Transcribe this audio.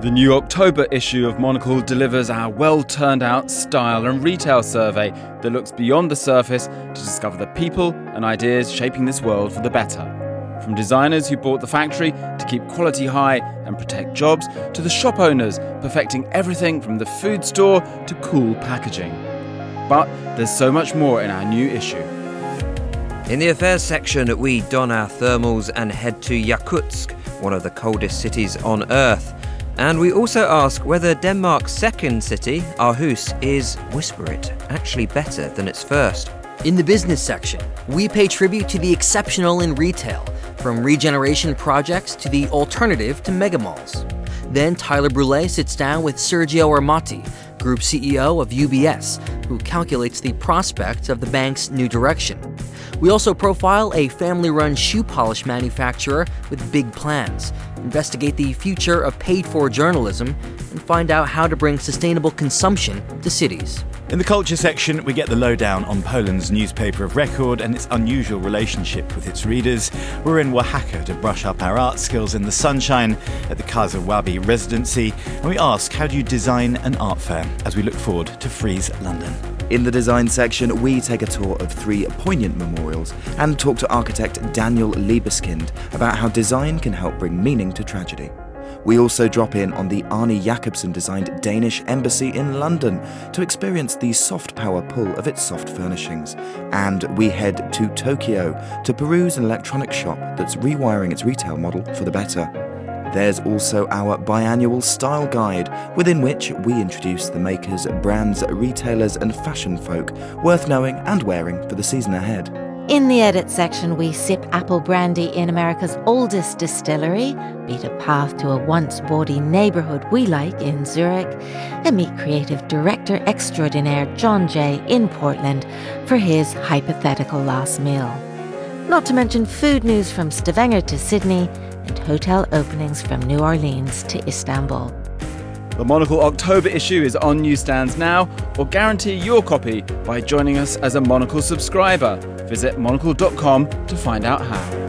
The new October issue of Monocle delivers our well turned out style and retail survey that looks beyond the surface to discover the people and ideas shaping this world for the better. From designers who bought the factory to keep quality high and protect jobs, to the shop owners perfecting everything from the food store to cool packaging. But there's so much more in our new issue. In the affairs section, we don our thermals and head to Yakutsk, one of the coldest cities on Earth. And we also ask whether Denmark's second city, Aarhus, is Whisper It actually better than its first. In the business section, we pay tribute to the exceptional in retail, from regeneration projects to the alternative to megamalls. Then Tyler Brûlé sits down with Sergio Ermotti, Group CEO of UBS, who calculates the prospects of the bank's new direction. We also profile a family run shoe polish manufacturer with big plans, investigate the future of paid for journalism, and find out how to bring sustainable consumption to cities. In the culture section, we get the lowdown on Poland's newspaper of record and its unusual relationship with its readers. We're in Oaxaca to brush up our art skills in the sunshine at the Casa Wabi residency, and we ask how do you design an art fair as we look forward to Frieze London. In the design section, we take a tour of three poignant memorials and talk to architect Daniel Libeskind about how design can help bring meaning to tragedy. We also drop in on the Arne Jacobsen designed Danish embassy in London to experience the soft power pull of its soft furnishings. And we head to Tokyo to peruse an electronic shop that's rewiring its retail model for the better. There's also our biannual style guide, within which we introduce the makers, brands, retailers, and fashion folk worth knowing and wearing for the season ahead. In the edit section, we sip apple brandy in America's oldest distillery, beat a path to a once bawdy neighbourhood we like in Zurich, and meet creative director extraordinaire John Jay in Portland for his hypothetical last meal. Not to mention food news from Stavanger to Sydney and hotel openings from New Orleans to Istanbul. The Monocle October issue is on newsstands now, or guarantee your copy by joining us as a Monocle subscriber. Visit monocle.com to find out how.